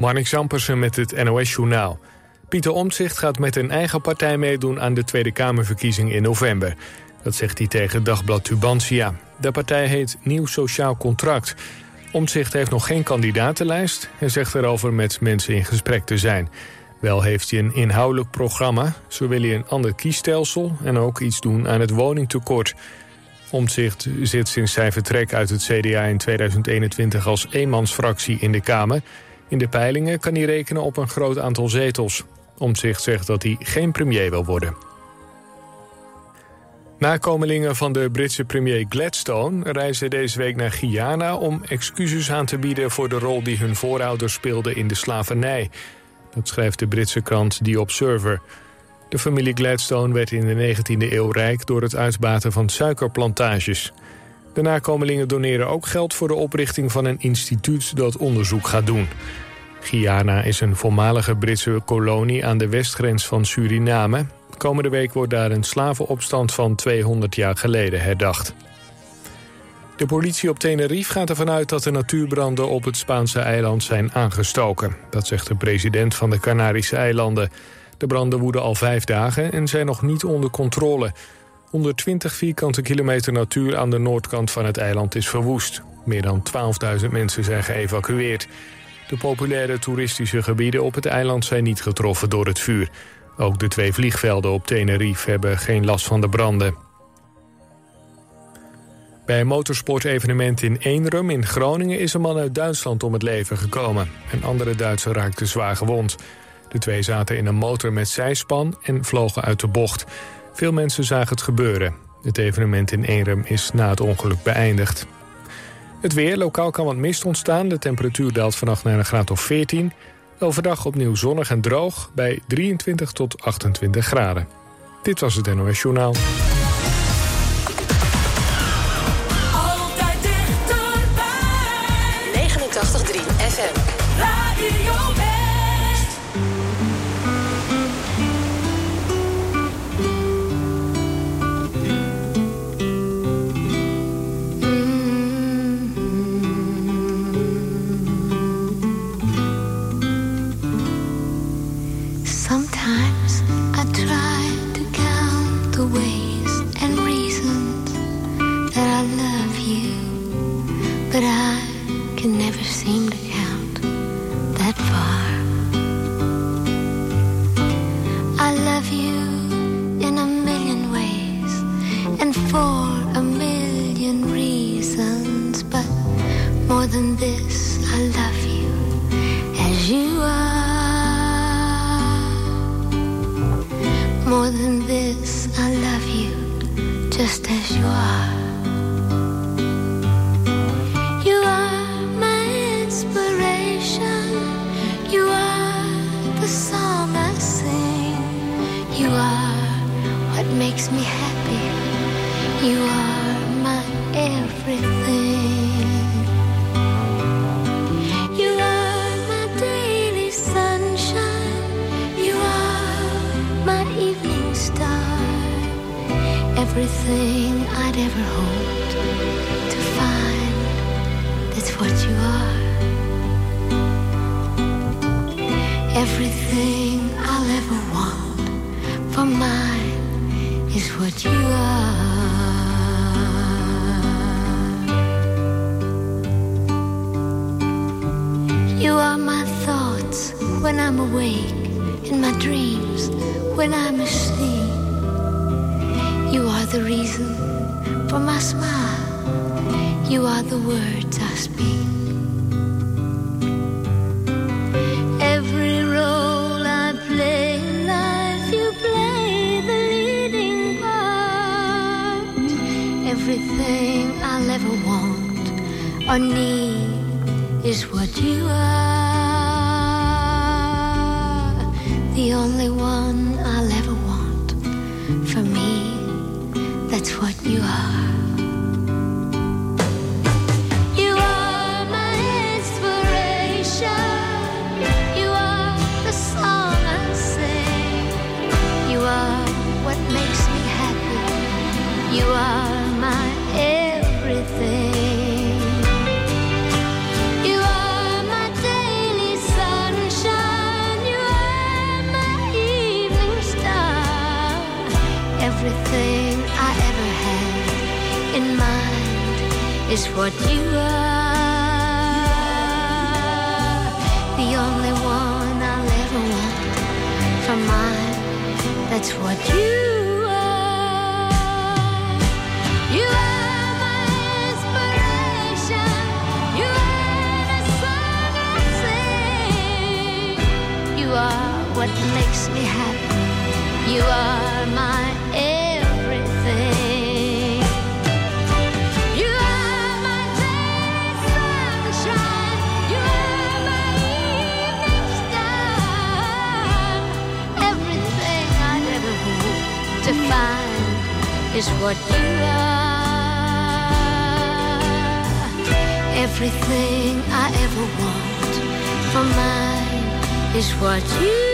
Marnik Zampersen met het NOS-journaal. Pieter Omtzigt gaat met een eigen partij meedoen aan de Tweede Kamerverkiezing in november. Dat zegt hij tegen Dagblad Tubantia. De partij heet Nieuw Sociaal Contract. Omtzigt heeft nog geen kandidatenlijst. Hij zegt erover met mensen in gesprek te zijn. Wel heeft hij een inhoudelijk programma. Zo wil hij een ander kiesstelsel en ook iets doen aan het woningtekort. Omtzigt zit sinds zijn vertrek uit het CDA in 2021 als eenmansfractie in de Kamer... In de peilingen kan hij rekenen op een groot aantal zetels. Omtzigt zegt dat hij geen premier wil worden. Nakomelingen van de Britse premier Gladstone reizen deze week naar Guyana om excuses aan te bieden voor de rol die hun voorouders speelden in de slavernij. Dat schrijft de Britse krant The Observer. De familie Gladstone werd in de 19e eeuw rijk door het uitbaten van suikerplantages. De nakomelingen doneren ook geld voor de oprichting van een instituut dat onderzoek gaat doen. Guyana is een voormalige Britse kolonie aan de westgrens van Suriname. Komende week wordt daar een slavenopstand van 200 jaar geleden herdacht. De politie op Tenerife gaat ervan uit dat de natuurbranden op het Spaanse eiland zijn aangestoken. Dat zegt de president van de Canarische eilanden. De branden woeden al vijf dagen en zijn nog niet onder controle. 120 vierkante kilometer natuur aan de noordkant van het eiland is verwoest. Meer dan 12.000 mensen zijn geëvacueerd. De populaire toeristische gebieden op het eiland zijn niet getroffen door het vuur. Ook de twee vliegvelden op Tenerife hebben geen last van de branden. Bij een motorsportevenement in Eenrum in Groningen is een man uit Duitsland om het leven gekomen. Een andere Duitser raakte zwaar gewond. De twee zaten in een motor met zijspan en vlogen uit de bocht. Veel mensen zagen het gebeuren. Het evenement in Eenrum is na het ongeluk beëindigd. Het weer, lokaal kan wat mist ontstaan. De temperatuur daalt vannacht naar een graad of 14. Overdag opnieuw zonnig en droog bij 23 tot 28 graden. Dit was het NOS Journaal. Altijd dichterbij. 89.3 FM. Radio than this, Everything I'd ever hoped to find. That's what you are. Everything I'll ever want for mine is what you are. You are my thoughts when I'm awake, in my dreams when I'm asleep. The reason for my smile. You are the words I speak. Every role I play in life, you play the leading part. Everything I'll ever want or need is what you are. The only one you are. Is what you are. The only one I'll ever want for mine. That's what you are. You are. You are what makes me happy. You are my what you are. Everything I ever want for mine is what you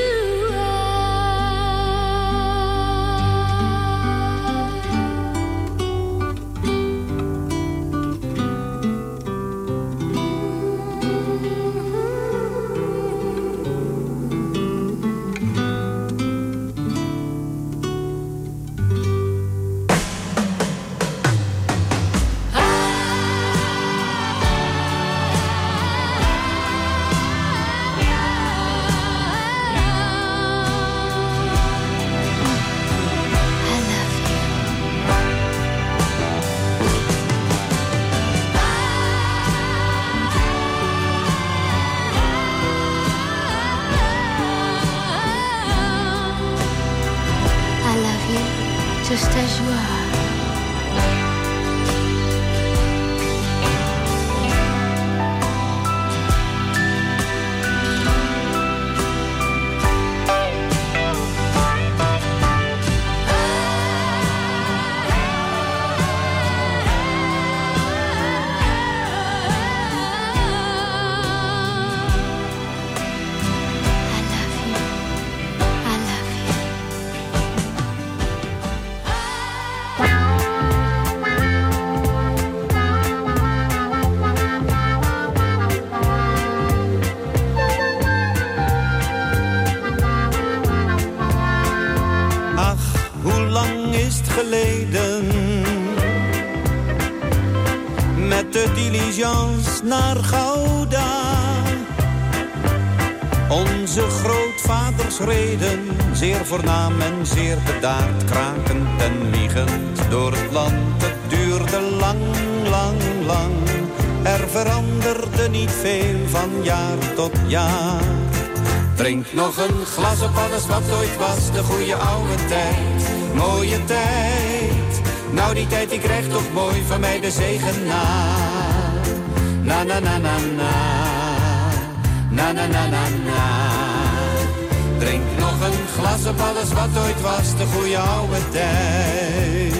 diligence naar Gouda. Onze grootvaders reden, zeer voornaam en zeer bedaard, krakend en wiegend door het land. Het duurde lang, lang, lang. Er veranderde niet veel van jaar tot jaar. Drink nog een glas op alles wat ooit was, de goede oude tijd. Mooie tijd. Nou die tijd die krijgt toch mooi van mij de zegen na. Na na na na na. Na na na na na. Drink nog een glas op alles wat ooit was, de goede oude tijd.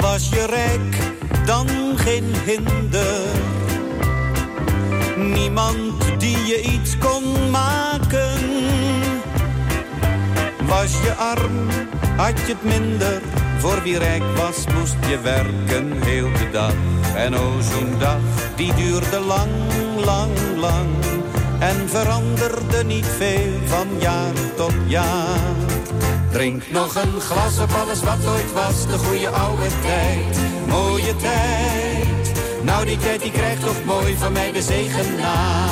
Was je rijk, dan geen hinder. Niemand die je iets kon maken. Was je arm, had je het minder. Voor wie rijk was, moest je werken heel de dag. En o, zo'n dag, die duurde lang, lang, lang. En veranderde niet veel van jaar tot jaar. Drink nog een glas op alles wat ooit was, de goede oude tijd. Mooie tijd. Nou, die tijd die krijgt toch mooi van mij de zegen na.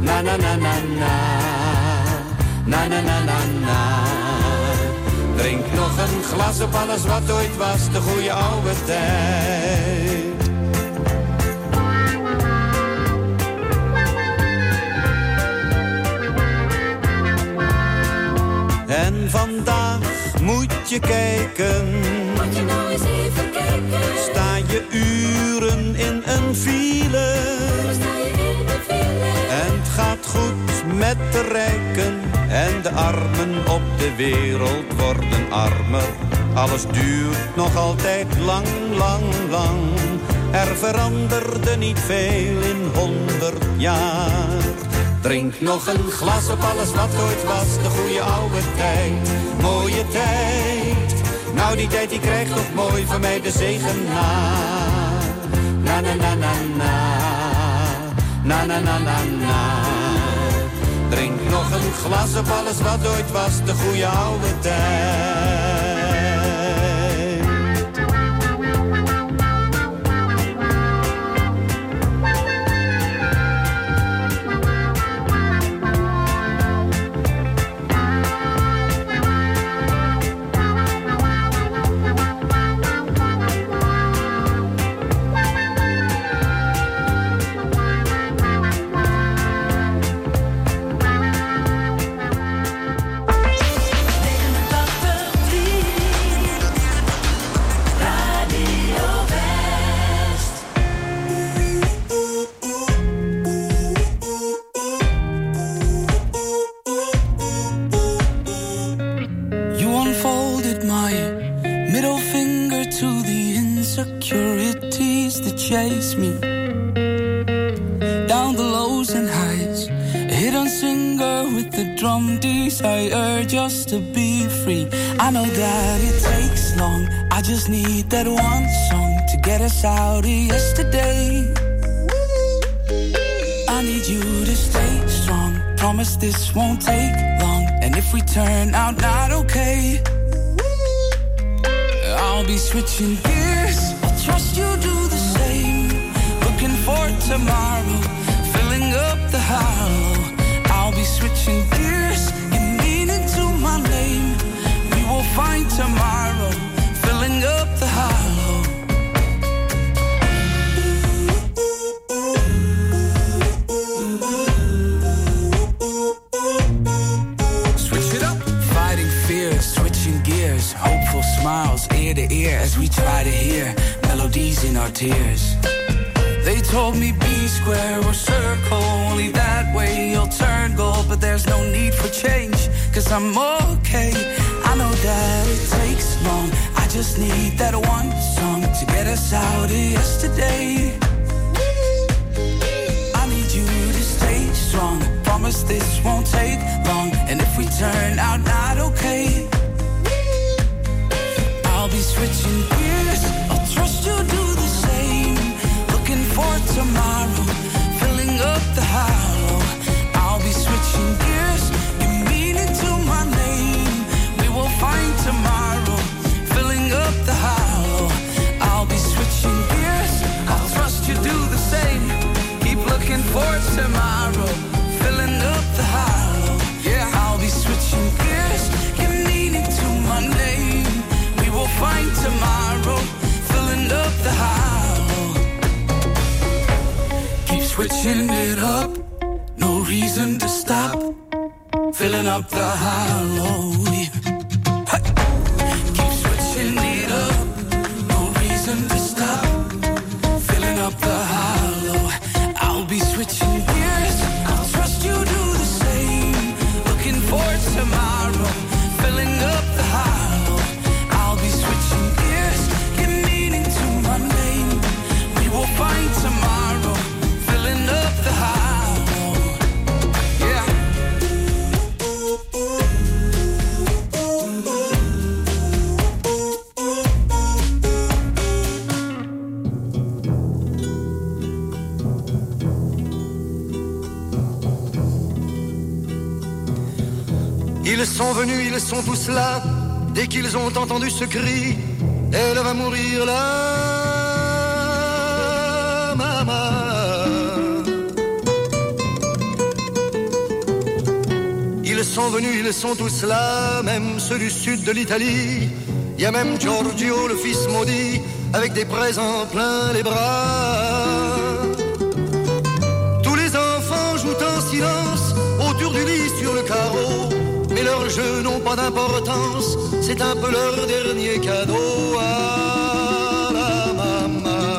Na na na na na. Na na na na na. Drink nog een glas op alles wat ooit was, de goede oude tijd. En vandaag moet je kijken. Moet je nou eens even kijken. Sta je uren in een file. Sta je in de file. En het gaat goed met de rijken. En de armen op de wereld worden armer. Alles duurt nog altijd lang, lang, lang. Er veranderde niet veel in honderd jaar. Drink nog een glas op alles wat ooit was, de goede oude tijd. Mooie tijd. Nou die tijd die krijgt toch mooi van mij de zegen na. Na na na na na. Na na na na na. Drink nog een glas op alles wat ooit was, de goede oude tijd. Just need that one song to get us out of yesterday. I need you to stay strong. Promise this won't take long. And if we turn out not okay, I'll be switching gears. I trust you do the same. Looking for tomorrow, filling up the hollow. I'll be switching gears, and meaning to my name. We will find tomorrow, filling up the hollow. Switch it up. Fighting fears, switching gears, hopeful smiles ear to ear as we try to hear melodies in our tears. They told me be square or circle, only that way you'll turn gold. But there's no need for change, cause I'm okay. I know that it takes long, I just need that one song to get us out of yesterday. I need you to stay strong. Promise this won't take long. And if we turn out not okay, I'll be switching gears. I'll trust you do the same. Looking for tomorrow, filling up the hollow. I'll be switching gears. Switching it up, no reason to stop. Filling up the hollow. Sont venus, ils sont tous là. Dès qu'ils ont entendu ce cri, elle va mourir là, maman. Ils sont venus, ils sont tous là, même ceux du sud de l'Italie. Il y a même Giorgio, le fils maudit, avec des présents plein les bras. Jeux n'ont pas d'importance, c'est un peu leur dernier cadeau à la maman.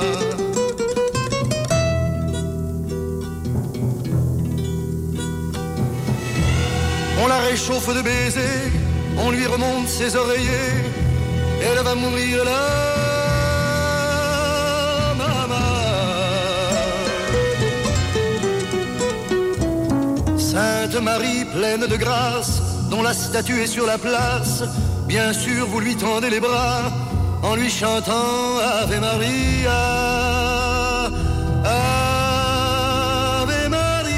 On la réchauffe de baisers, on lui remonte ses oreillers, elle va mourir là. maman. Sainte Marie pleine de grâce, dont la statue est sur la place. Bien sûr, vous lui tendez les bras en lui chantant Ave Maria. Ave Maria.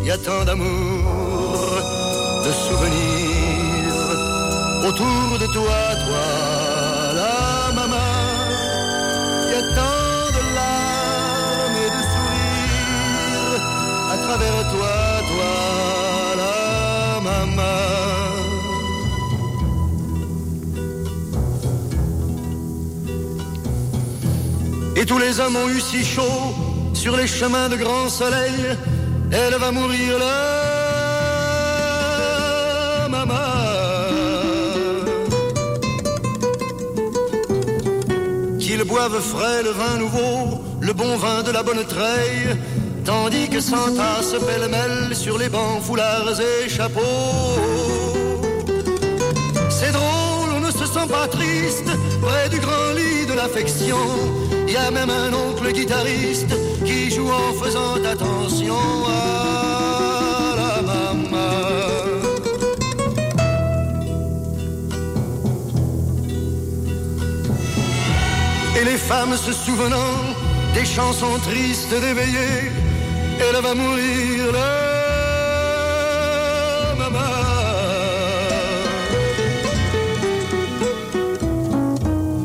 Il y a tant d'amour, de souvenirs autour de toi, toi. Travers toi, toi, la maman. Et tous les hommes ont eu si chaud sur les chemins de grand soleil. Elle va mourir là, maman. Qu'ils boivent frais le vin nouveau, le bon vin de la bonne treille, tandis que s'entassent pêle-mêle sur les bancs, foulards et chapeaux. C'est drôle, on ne se sent pas triste près du grand lit de l'affection. Il y a même un oncle guitariste qui joue en faisant attention à la maman. Et les femmes se souvenant des chansons tristes d'éveillé, elle va mourir là, maman.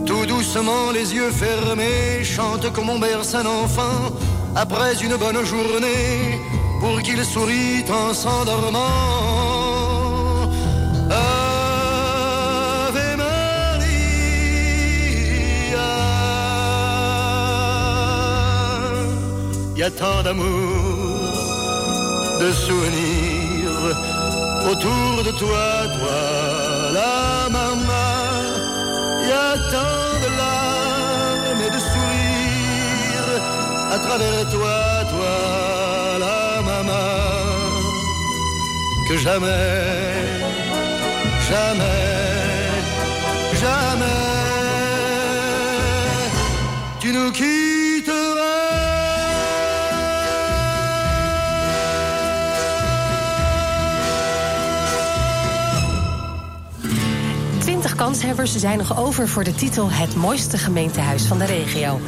Tout doucement, les yeux fermés, chante comme on berce un enfant après une bonne journée pour qu'il sourit en s'endormant. Y a tant d'amour, de souvenirs autour de toi, toi, la maman. Y a tant de larmes et de sourires à travers toi, toi, la maman, que jamais, jamais, jamais, tu nous quitteras. Kanshebbers zijn nog over voor de titel Het mooiste gemeentehuis van de regio.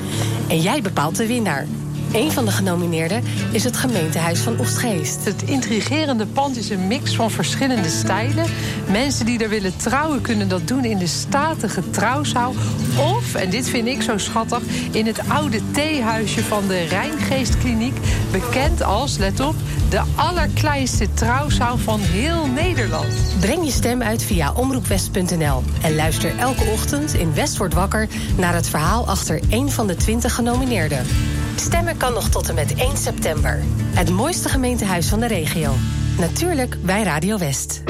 En jij bepaalt de winnaar. Een van de genomineerden is het gemeentehuis van Oostgeest. Het intrigerende pand is een mix van verschillende stijlen. Mensen die er willen trouwen kunnen dat doen in de statige trouwzaal. Of, en dit vind ik zo schattig, in het oude theehuisje van de Rijngeestkliniek. Bekend als, let op, de allerkleinste trouwzaal van heel Nederland. Breng je stem uit via omroepwest.nl en luister elke ochtend in West wordt wakker naar het verhaal achter één van de 20 genomineerden. Stemmen kan nog tot en met 1 september. Het mooiste gemeentehuis van de regio. Natuurlijk bij Radio West.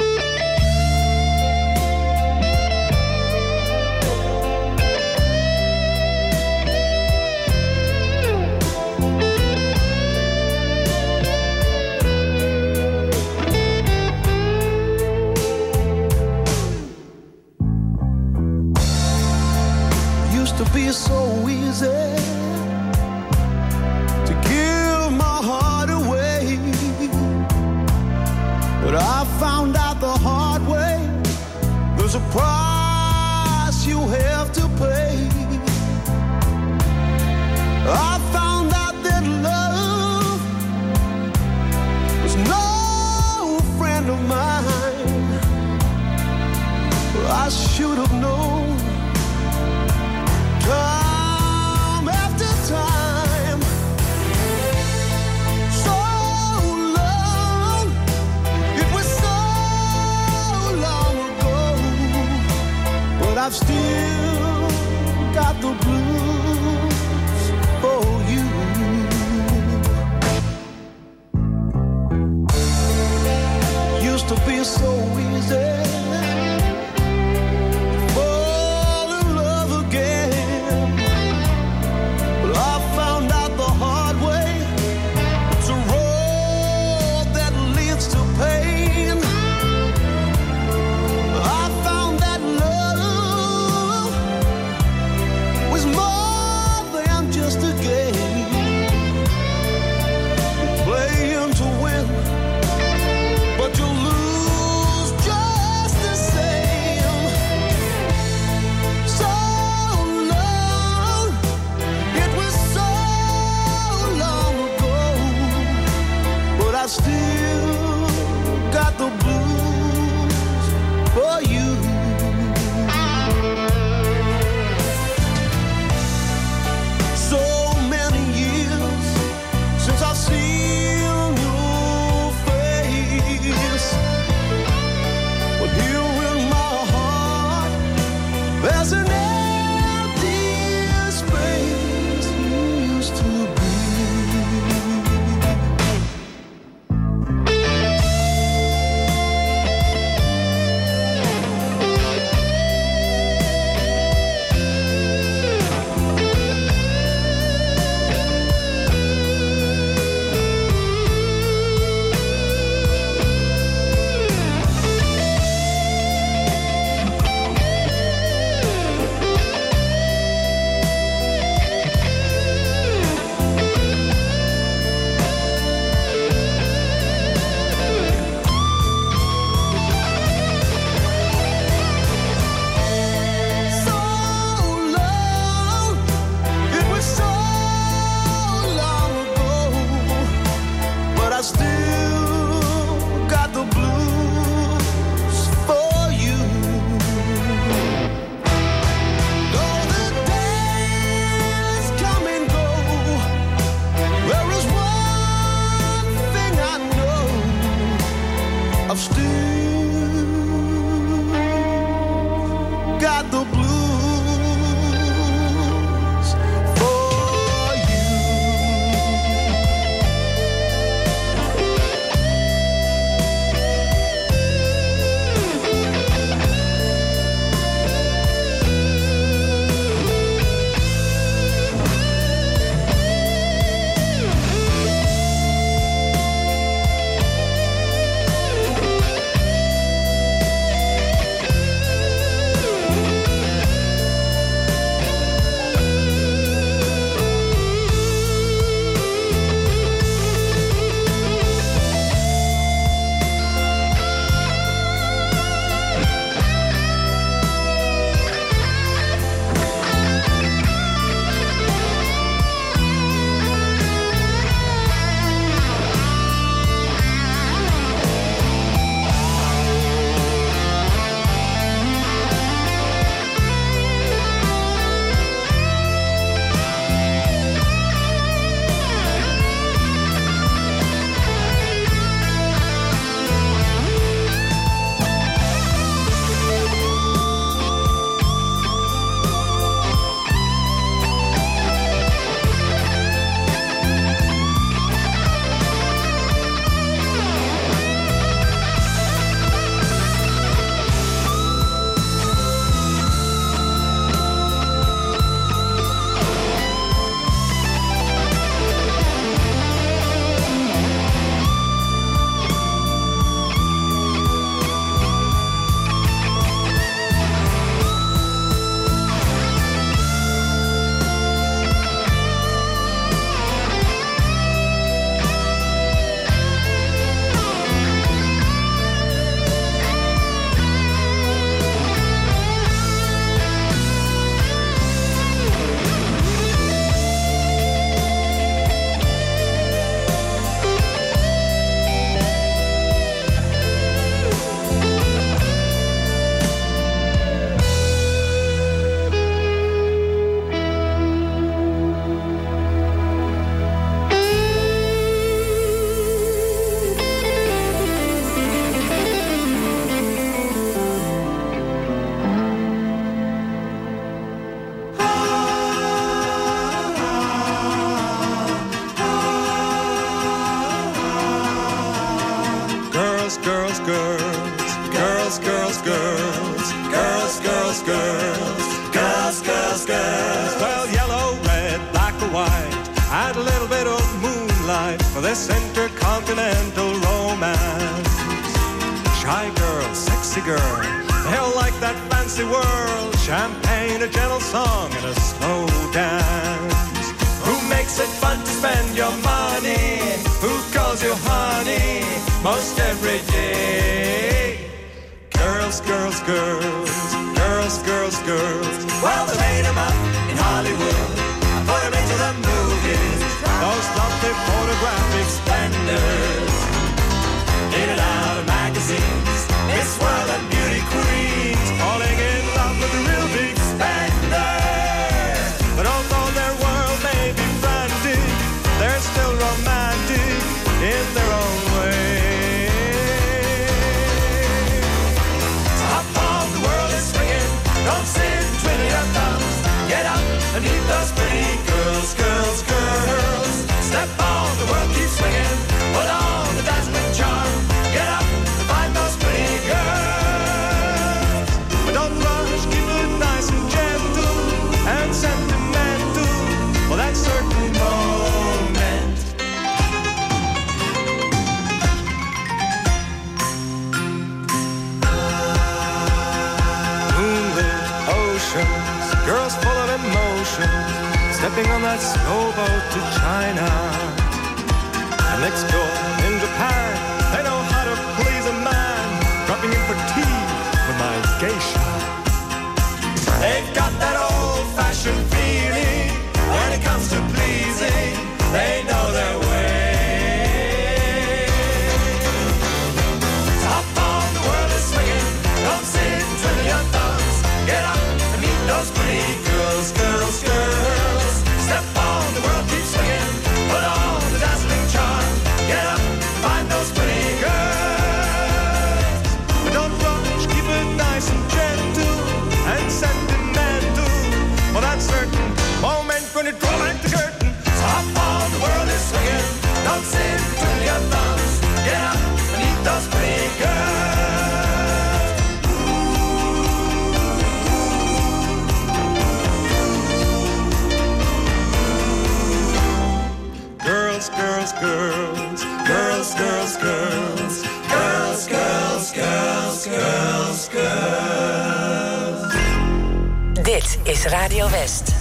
this intercontinental romance. Shy girl, sexy girl, they'll like that fancy world. Champagne, a gentle song, and a slow dance. Who makes it fun to spend your money? Who calls you honey most every day? Girls, girls, girls, girls, girls, girls. Well, they made 'em up in Hollywood. Put 'em into the movies. Those lovely photographic splendors In and out of magazines. This world of beauty queen snowboat to China and next door in Japan. They know how to please a man, dropping in for tea with my geisha. is Radio West.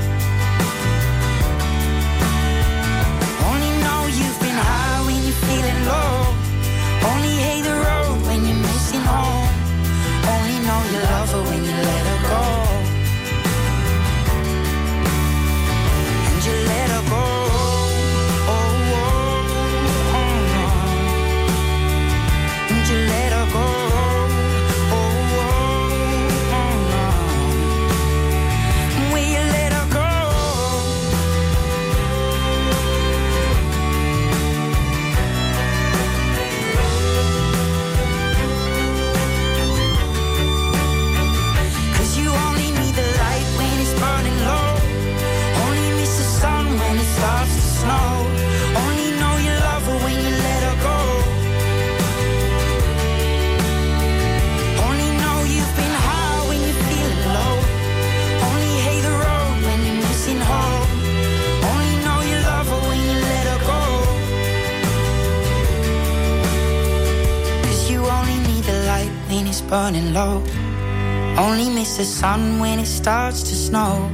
The sun when it starts to snow.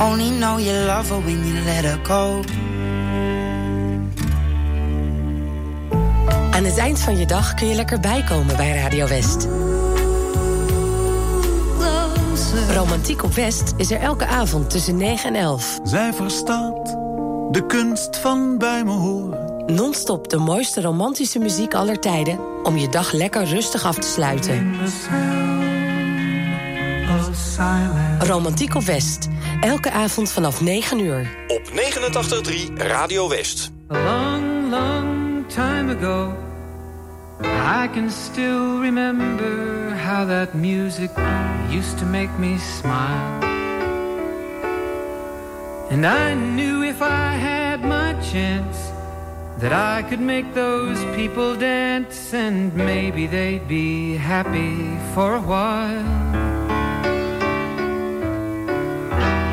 Only know you love her when you let her go. Aan het eind van je dag kun je lekker bijkomen bij Radio West. Romantiek op West is er elke avond tussen 9 en 11. Zij verstaat de kunst van bij me horen. Non-stop de mooiste romantische muziek aller tijden... om je dag lekker rustig af te sluiten. Romantiek op West. Elke avond vanaf 9 uur. Op 89.3 Radio West. A long, long time ago, I can still remember how that music used to make me smile. And I knew if I had my chance that I could make those people dance and maybe they'd be happy for a while.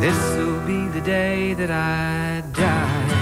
This'll be the day that I die.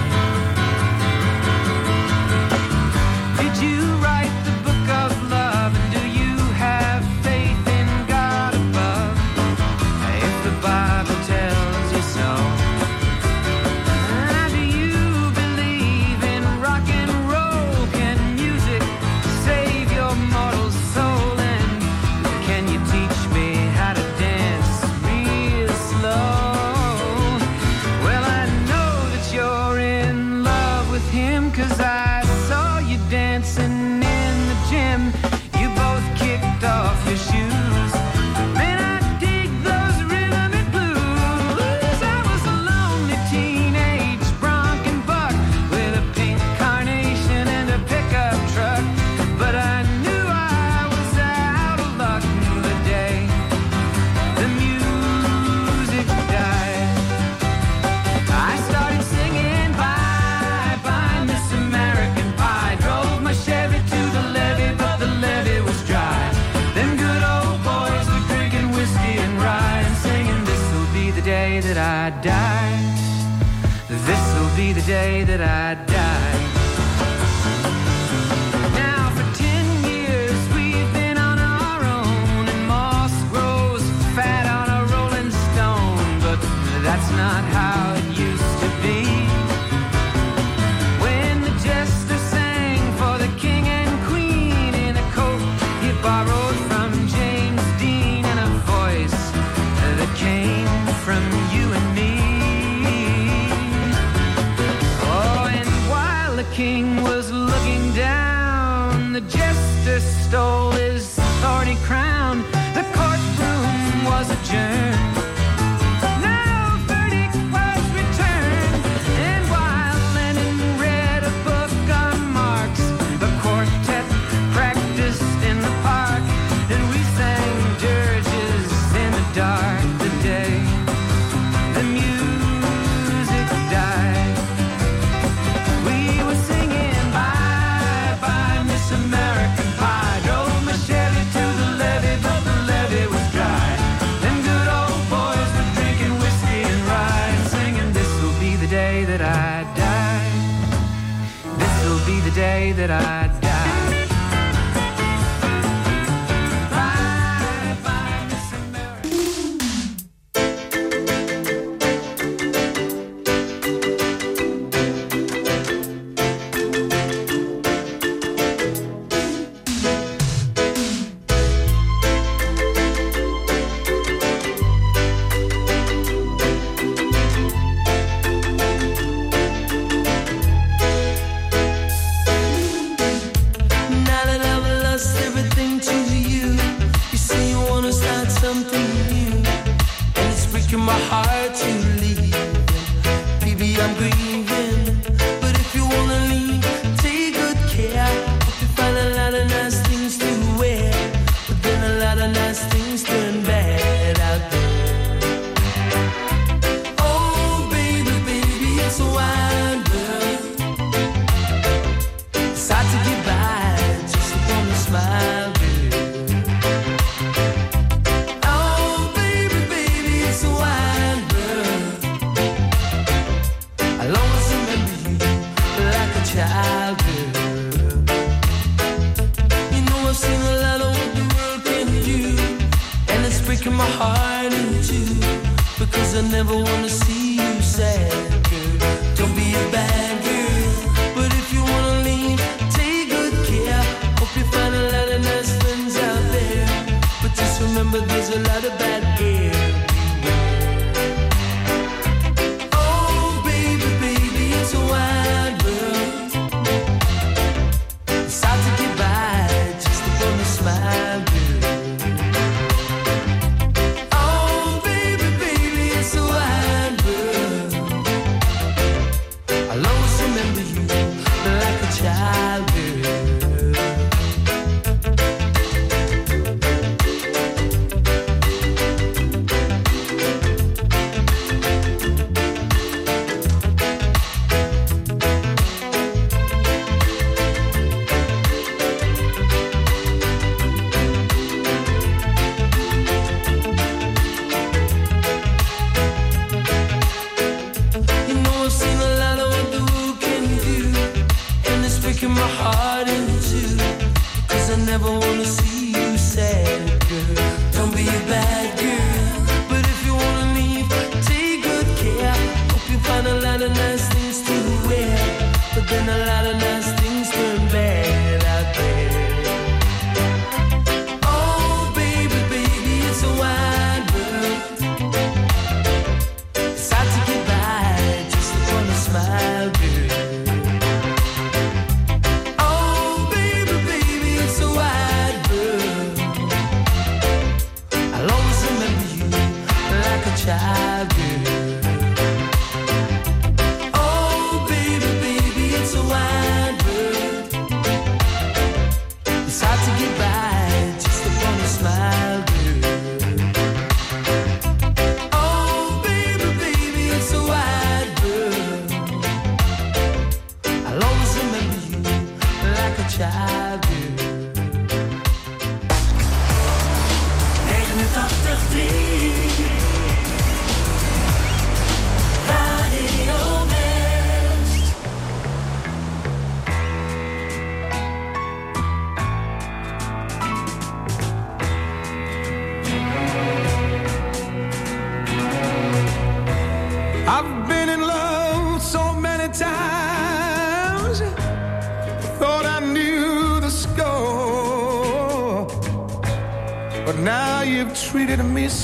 that I'd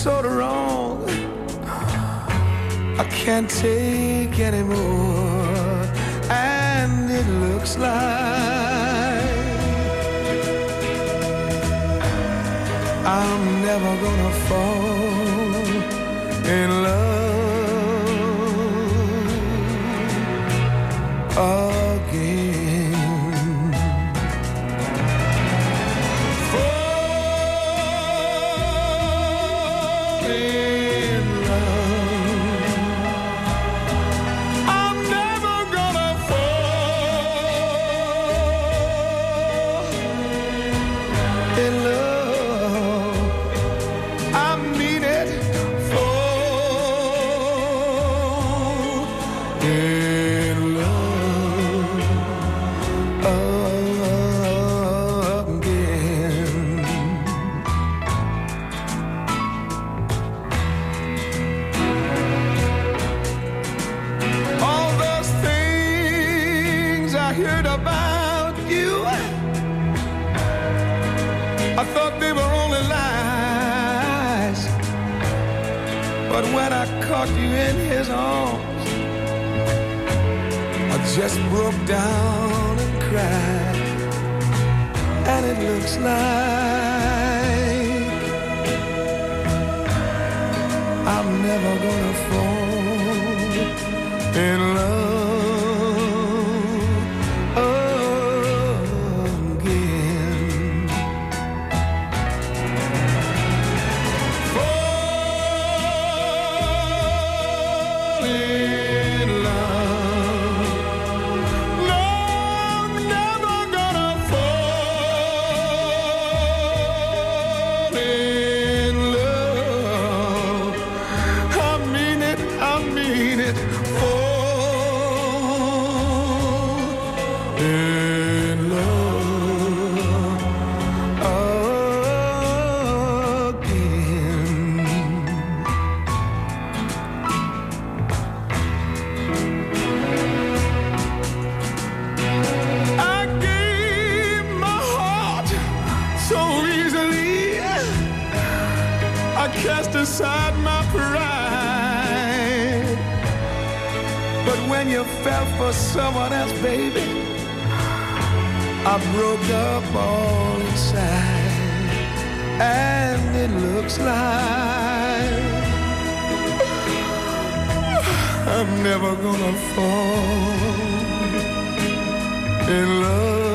sort of wrong. I can't take anymore, and it looks like I'm never gonna fall in love. Oh. it looks like. I'm never gonna fall in love. someone else, baby. I broke up all inside, and it looks like I'm never gonna fall in love.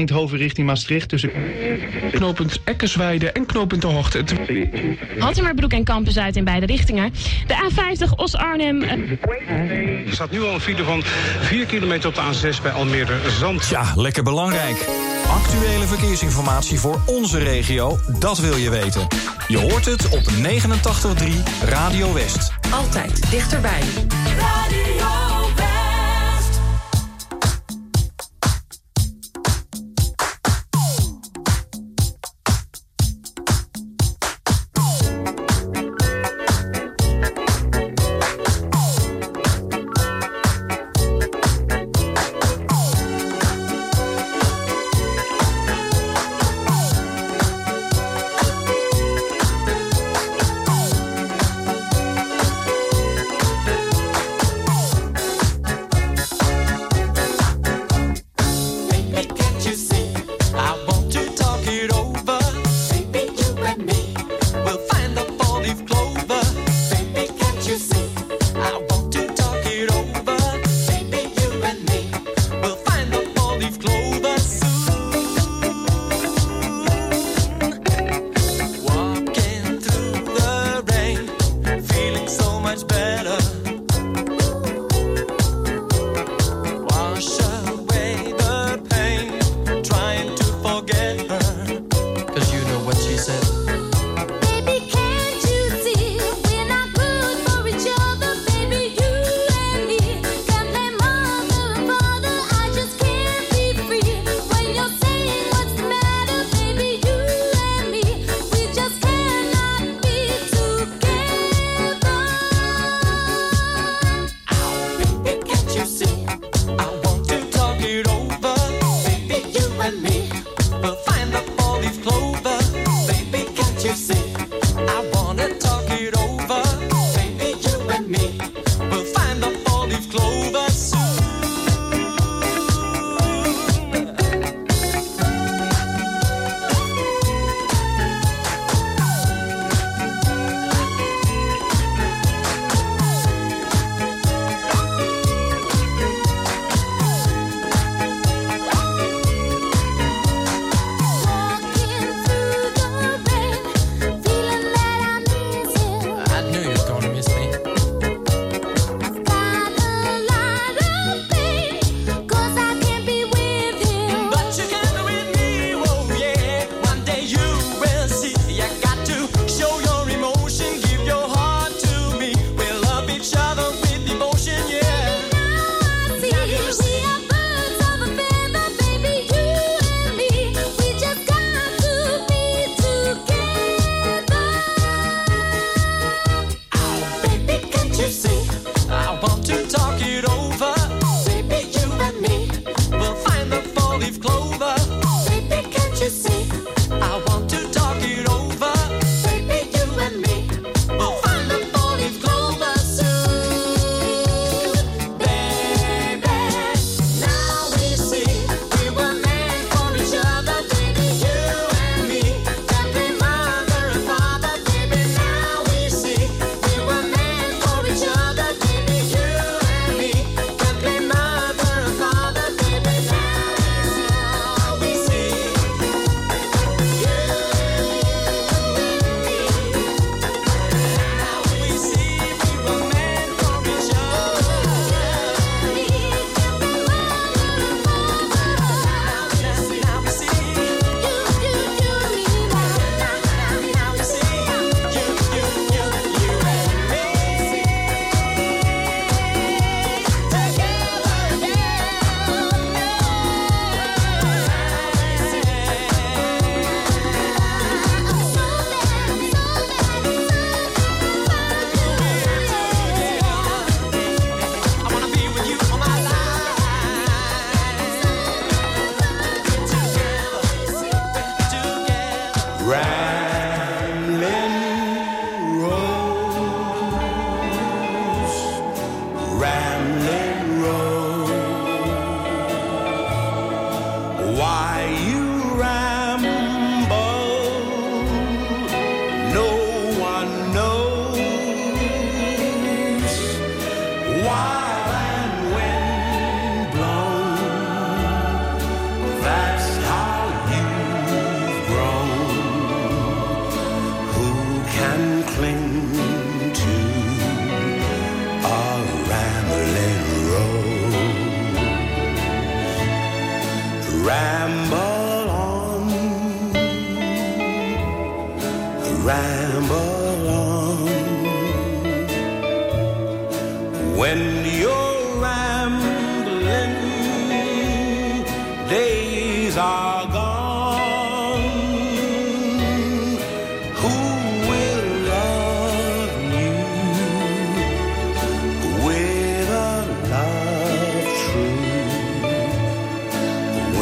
Eindhoven richting Maastricht tussen knooppunt Ekkersweide en knooppunt De Hoogte. broek en Campus uit in beide richtingen. De A50 Os-Arnhem. Eh, er staat nu al een file van 4 kilometer op de A6 bij Almere Zand. Ja, lekker belangrijk. Actuele verkeersinformatie voor onze regio, dat wil je weten. Je hoort het op 89.3 Radio West. Altijd dichterbij. Radio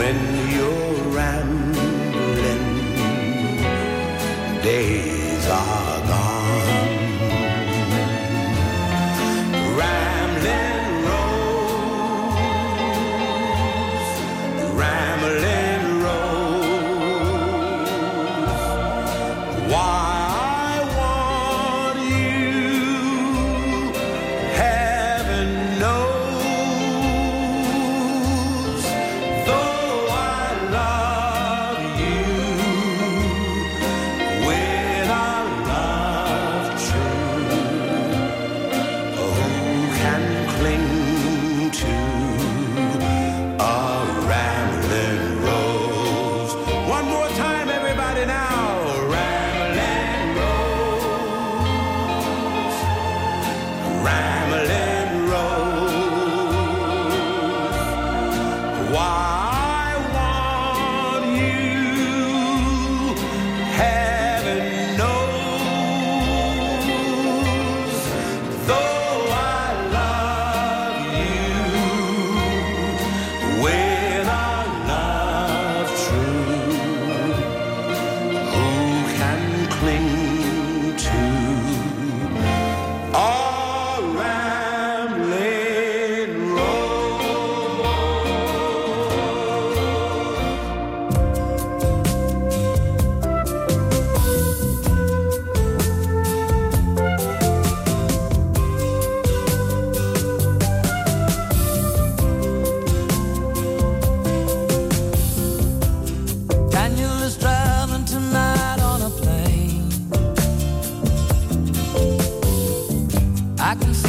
When you're rambling, I can